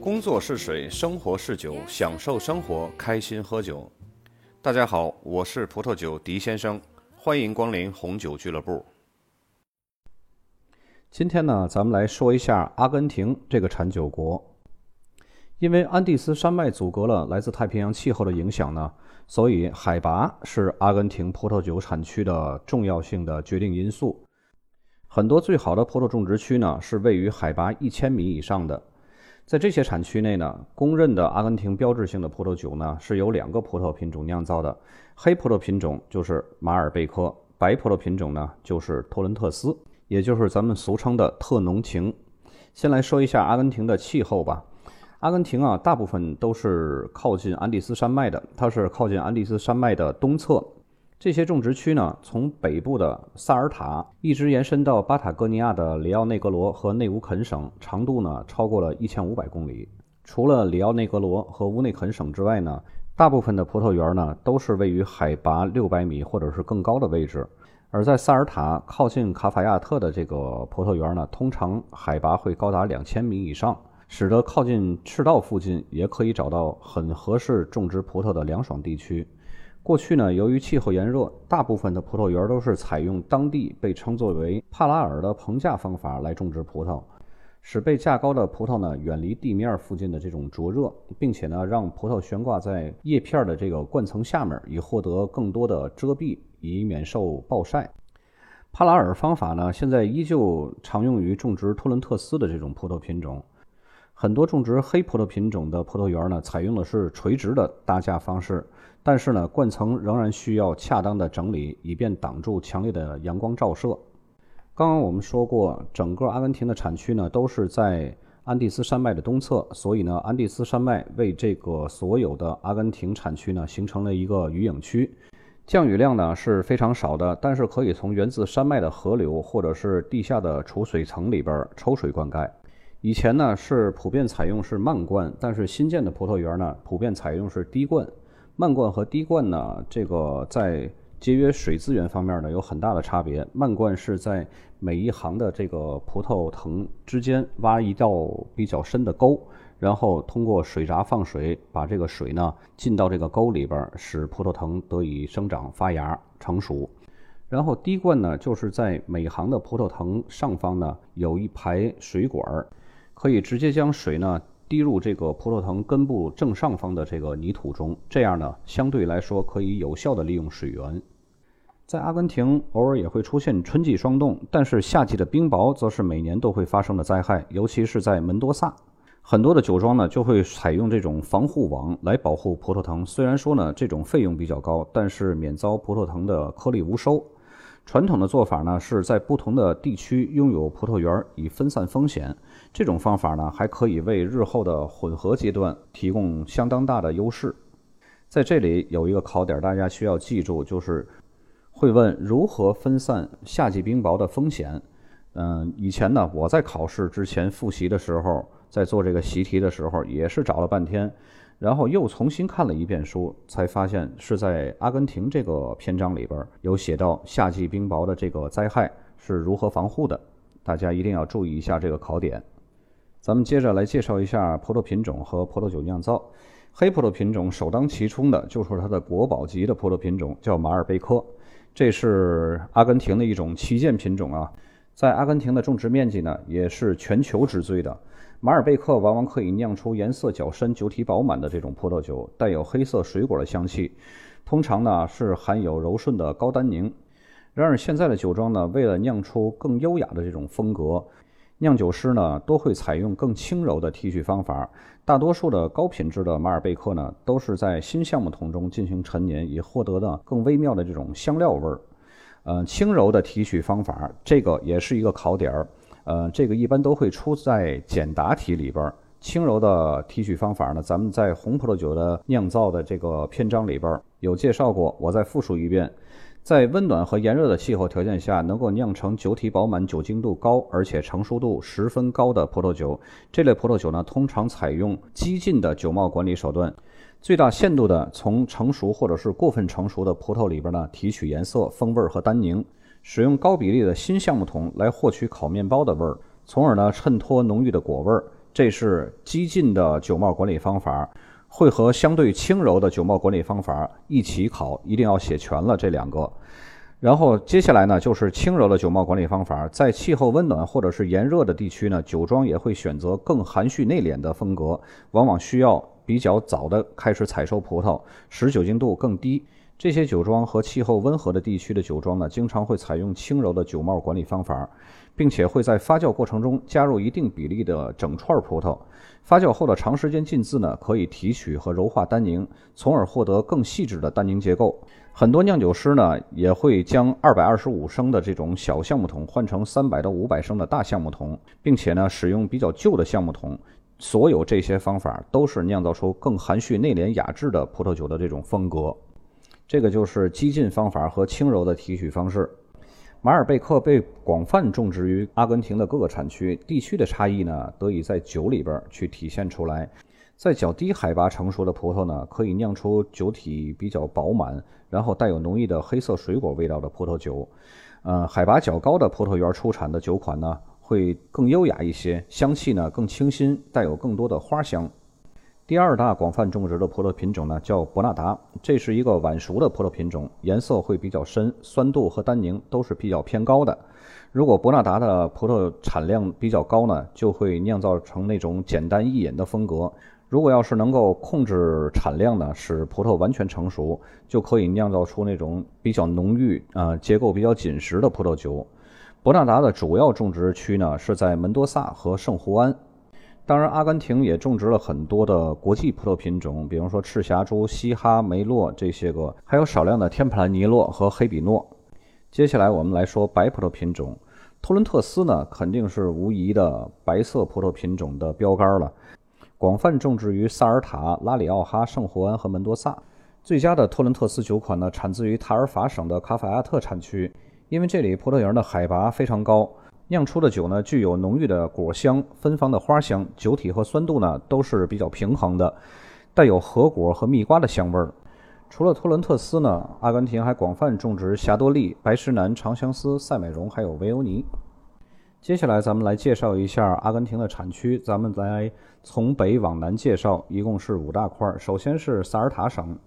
工作是水，生活是酒，享受生活，开心喝酒。大家好，我是葡萄酒狄先生，欢迎光临红酒俱乐部。今天呢，咱们来说一下阿根廷这个产酒国。因为安第斯山脉阻隔了来自太平洋气候的影响呢，所以海拔是阿根廷葡萄酒产区的重要性的决定因素。很多最好的葡萄种植区呢，是位于海拔一千米以上的。在这些产区内呢，公认的阿根廷标志性的葡萄酒呢，是由两个葡萄品种酿造的。黑葡萄品种就是马尔贝科，白葡萄品种呢就是托伦特斯，也就是咱们俗称的特浓情。先来说一下阿根廷的气候吧。阿根廷啊，大部分都是靠近安第斯山脉的，它是靠近安第斯山脉的东侧。这些种植区呢，从北部的萨尔塔一直延伸到巴塔哥尼亚的里奥内格罗和内乌肯省，长度呢超过了一千五百公里。除了里奥内格罗和乌内肯省之外呢，大部分的葡萄园呢都是位于海拔六百米或者是更高的位置。而在萨尔塔靠近卡法亚特的这个葡萄园呢，通常海拔会高达两千米以上。使得靠近赤道附近也可以找到很合适种植葡萄的凉爽地区。过去呢，由于气候炎热，大部分的葡萄园都是采用当地被称作为帕拉尔的棚架方法来种植葡萄，使被架高的葡萄呢远离地面附近的这种灼热，并且呢让葡萄悬挂在叶片的这个冠层下面，以获得更多的遮蔽，以免受暴晒。帕拉尔方法呢，现在依旧常用于种植托伦特斯的这种葡萄品种。很多种植黑葡萄品种的葡萄园呢，采用的是垂直的搭架方式，但是呢，冠层仍然需要恰当的整理，以便挡住强烈的阳光照射。刚刚我们说过，整个阿根廷的产区呢都是在安第斯山脉的东侧，所以呢，安第斯山脉为这个所有的阿根廷产区呢形成了一个雨影区，降雨量呢是非常少的，但是可以从源自山脉的河流或者是地下的储水层里边抽水灌溉。以前呢是普遍采用是慢灌，但是新建的葡萄园呢普遍采用是滴灌。慢灌和滴灌呢，这个在节约水资源方面呢有很大的差别。慢灌是在每一行的这个葡萄藤之间挖一道比较深的沟，然后通过水闸放水，把这个水呢进到这个沟里边，使葡萄藤得以生长发芽成熟。然后滴灌呢，就是在每行的葡萄藤上方呢有一排水管儿。可以直接将水呢滴入这个葡萄藤根部正上方的这个泥土中，这样呢相对来说可以有效的利用水源。在阿根廷偶尔也会出现春季霜冻，但是夏季的冰雹则是每年都会发生的灾害，尤其是在门多萨，很多的酒庄呢就会采用这种防护网来保护葡萄藤。虽然说呢这种费用比较高，但是免遭葡萄藤的颗粒无收。传统的做法呢，是在不同的地区拥有葡萄园，以分散风险。这种方法呢，还可以为日后的混合阶段提供相当大的优势。在这里有一个考点，大家需要记住，就是会问如何分散夏季冰雹的风险。嗯，以前呢，我在考试之前复习的时候，在做这个习题的时候，也是找了半天。然后又重新看了一遍书，才发现是在阿根廷这个篇章里边有写到夏季冰雹的这个灾害是如何防护的，大家一定要注意一下这个考点。咱们接着来介绍一下葡萄品种和葡萄酒酿造。黑葡萄品种首当其冲的就是它的国宝级的葡萄品种，叫马尔贝科，这是阿根廷的一种旗舰品种啊，在阿根廷的种植面积呢也是全球之最的。马尔贝克往往可以酿出颜色较深、酒体饱满的这种葡萄酒，带有黑色水果的香气，通常呢是含有柔顺的高单宁。然而现在的酒庄呢，为了酿出更优雅的这种风格，酿酒师呢都会采用更轻柔的提取方法。大多数的高品质的马尔贝克呢，都是在新橡木桶中进行陈年，以获得的更微妙的这种香料味儿。呃，轻柔的提取方法，这个也是一个考点儿。呃，这个一般都会出在简答题里边。轻柔的提取方法呢，咱们在红葡萄酒的酿造的这个篇章里边有介绍过。我再复述一遍，在温暖和炎热的气候条件下，能够酿成酒体饱满、酒精度高而且成熟度十分高的葡萄酒。这类葡萄酒呢，通常采用激进的酒帽管理手段，最大限度的从成熟或者是过分成熟的葡萄里边呢提取颜色、风味和单宁。使用高比例的新橡木桶来获取烤面包的味儿，从而呢衬托浓郁的果味儿，这是激进的酒帽管理方法，会和相对轻柔的酒帽管理方法一起考，一定要写全了这两个。然后接下来呢，就是轻柔的酒帽管理方法，在气候温暖或者是炎热的地区呢，酒庄也会选择更含蓄内敛的风格，往往需要比较早的开始采收葡萄，使酒精度更低。这些酒庄和气候温和的地区的酒庄呢，经常会采用轻柔的酒帽管理方法，并且会在发酵过程中加入一定比例的整串葡萄。发酵后的长时间浸渍呢，可以提取和柔化单宁，从而获得更细致的单宁结构。很多酿酒师呢，也会将二百二十五升的这种小橡木桶换成三百到五百升的大橡木桶，并且呢，使用比较旧的橡木桶。所有这些方法都是酿造出更含蓄、内敛、雅致的葡萄酒的这种风格。这个就是激进方法和轻柔的提取方式。马尔贝克被广泛种植于阿根廷的各个产区，地区的差异呢得以在酒里边去体现出来。在较低海拔成熟的葡萄呢，可以酿出酒体比较饱满，然后带有浓郁的黑色水果味道的葡萄酒。呃，海拔较高的葡萄园出产的酒款呢，会更优雅一些，香气呢更清新，带有更多的花香。第二大广泛种植的葡萄品种呢，叫博纳达，这是一个晚熟的葡萄品种，颜色会比较深，酸度和单宁都是比较偏高的。如果博纳达的葡萄产量比较高呢，就会酿造成那种简单易饮的风格。如果要是能够控制产量呢，使葡萄完全成熟，就可以酿造出那种比较浓郁、啊结构比较紧实的葡萄酒。博纳达的主要种植区呢是在门多萨和圣胡安。当然，阿根廷也种植了很多的国际葡萄品种，比如说赤霞珠、西哈、梅洛这些个，还有少量的天普兰尼洛和黑比诺。接下来我们来说白葡萄品种，托伦特斯呢肯定是无疑的白色葡萄品种的标杆了，广泛种植于萨尔塔、拉里奥哈、圣胡安和门多萨。最佳的托伦特斯酒款呢产自于塔尔法省的卡法亚特产区，因为这里葡萄园的海拔非常高。酿出的酒呢，具有浓郁的果香、芬芳的花香，酒体和酸度呢都是比较平衡的，带有核果和蜜瓜的香味儿。除了托伦特斯呢，阿根廷还广泛种植霞多丽、白石南、长相思、赛美容，还有维欧尼。接下来咱们来介绍一下阿根廷的产区，咱们来从北往南介绍，一共是五大块。首先是萨尔塔省，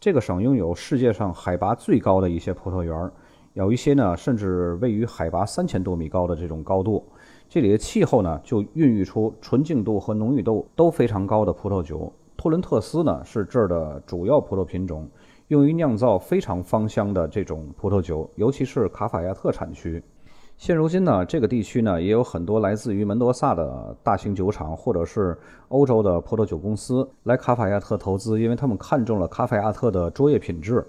这个省拥有世界上海拔最高的一些葡萄园儿。有一些呢，甚至位于海拔三千多米高的这种高度，这里的气候呢，就孕育出纯净度和浓郁度都非常高的葡萄酒。托伦特斯呢，是这儿的主要葡萄品种，用于酿造非常芳香的这种葡萄酒，尤其是卡法亚特产区。现如今呢，这个地区呢，也有很多来自于门多萨的大型酒厂，或者是欧洲的葡萄酒公司来卡法亚特投资，因为他们看中了卡法亚特的卓越品质。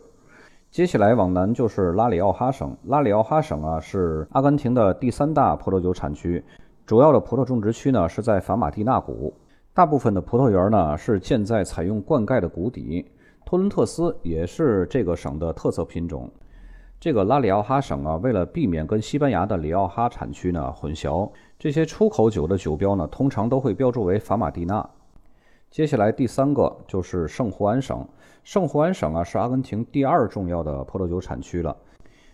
接下来往南就是拉里奥哈省。拉里奥哈省啊，是阿根廷的第三大葡萄酒产区，主要的葡萄种植区呢是在法马蒂纳谷。大部分的葡萄园呢是建在采用灌溉的谷底。托伦特斯也是这个省的特色品种。这个拉里奥哈省啊，为了避免跟西班牙的里奥哈产区呢混淆，这些出口酒的酒标呢通常都会标注为法马蒂纳。接下来第三个就是圣胡安省。圣胡安省啊是阿根廷第二重要的葡萄酒产区了。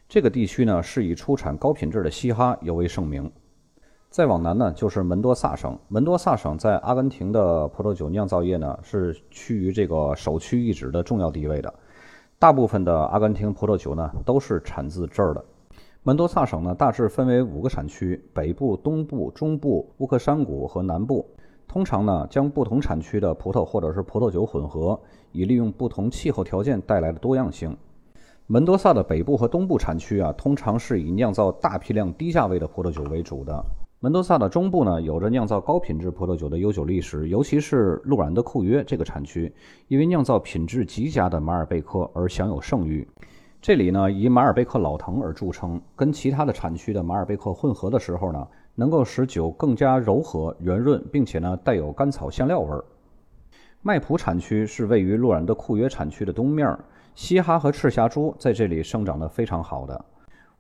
这个地区呢是以出产高品质的西哈尤为盛名。再往南呢就是门多萨省。门多萨省在阿根廷的葡萄酒酿造业呢是趋于这个首屈一指的重要地位的。大部分的阿根廷葡萄酒呢都是产自这儿的。门多萨省呢大致分为五个产区：北部、东部、中部、乌克山谷和南部。通常呢，将不同产区的葡萄或者是葡萄酒混合，以利用不同气候条件带来的多样性。门多萨的北部和东部产区啊，通常是以酿造大批量低价位的葡萄酒为主的。门多萨的中部呢，有着酿造高品质葡萄酒的悠久历史，尤其是路染德库约这个产区，因为酿造品质极佳的马尔贝克而享有盛誉。这里呢，以马尔贝克老藤而著称，跟其他的产区的马尔贝克混合的时候呢。能够使酒更加柔和圆润，并且呢带有甘草香料味儿。麦普产区是位于洛兰德库约产区的东面，西哈和赤霞珠在这里生长得非常好的。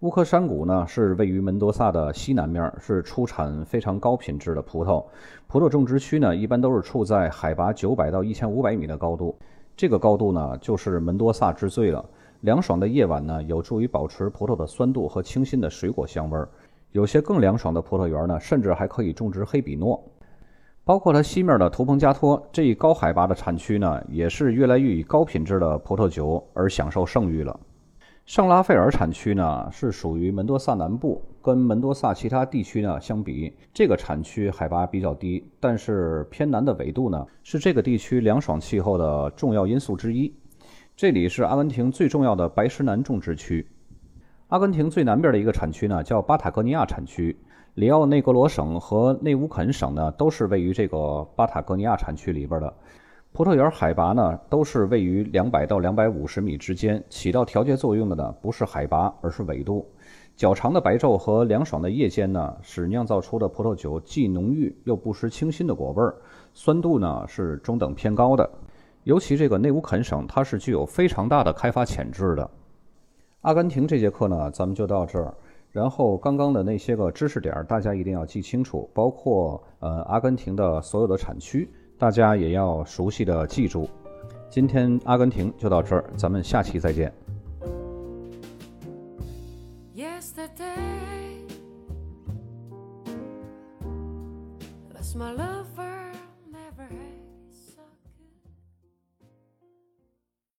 乌克山谷呢是位于门多萨的西南面，是出产非常高品质的葡萄。葡萄种植区呢一般都是处在海拔九百到一千五百米的高度，这个高度呢就是门多萨之最了。凉爽的夜晚呢有助于保持葡萄的酸度和清新的水果香味儿。有些更凉爽的葡萄园呢，甚至还可以种植黑比诺。包括它西面的图彭加托这一高海拔的产区呢，也是越来越以高品质的葡萄酒而享受盛誉了。圣拉斐尔产区呢是属于门多萨南部，跟门多萨其他地区呢相比，这个产区海拔比较低，但是偏南的纬度呢是这个地区凉爽气候的重要因素之一。这里是阿根廷最重要的白石楠种植区。阿根廷最南边的一个产区呢叫巴塔哥尼亚产区。里奥内格罗省和内乌肯省呢，都是位于这个巴塔哥尼亚产区里边的。葡萄园海拔呢，都是位于两百到两百五十米之间。起到调节作用的呢，不是海拔，而是纬度。较长的白昼和凉爽的夜间呢，使酿造出的葡萄酒既浓郁又不失清新的果味儿，酸度呢是中等偏高的。尤其这个内乌肯省，它是具有非常大的开发潜质的。阿根廷这节课呢，咱们就到这儿。然后刚刚的那些个知识点，大家一定要记清楚，包括呃阿根廷的所有的产区，大家也要熟悉的记住。今天阿根廷就到这儿，咱们下期再见。Yesterday, my love.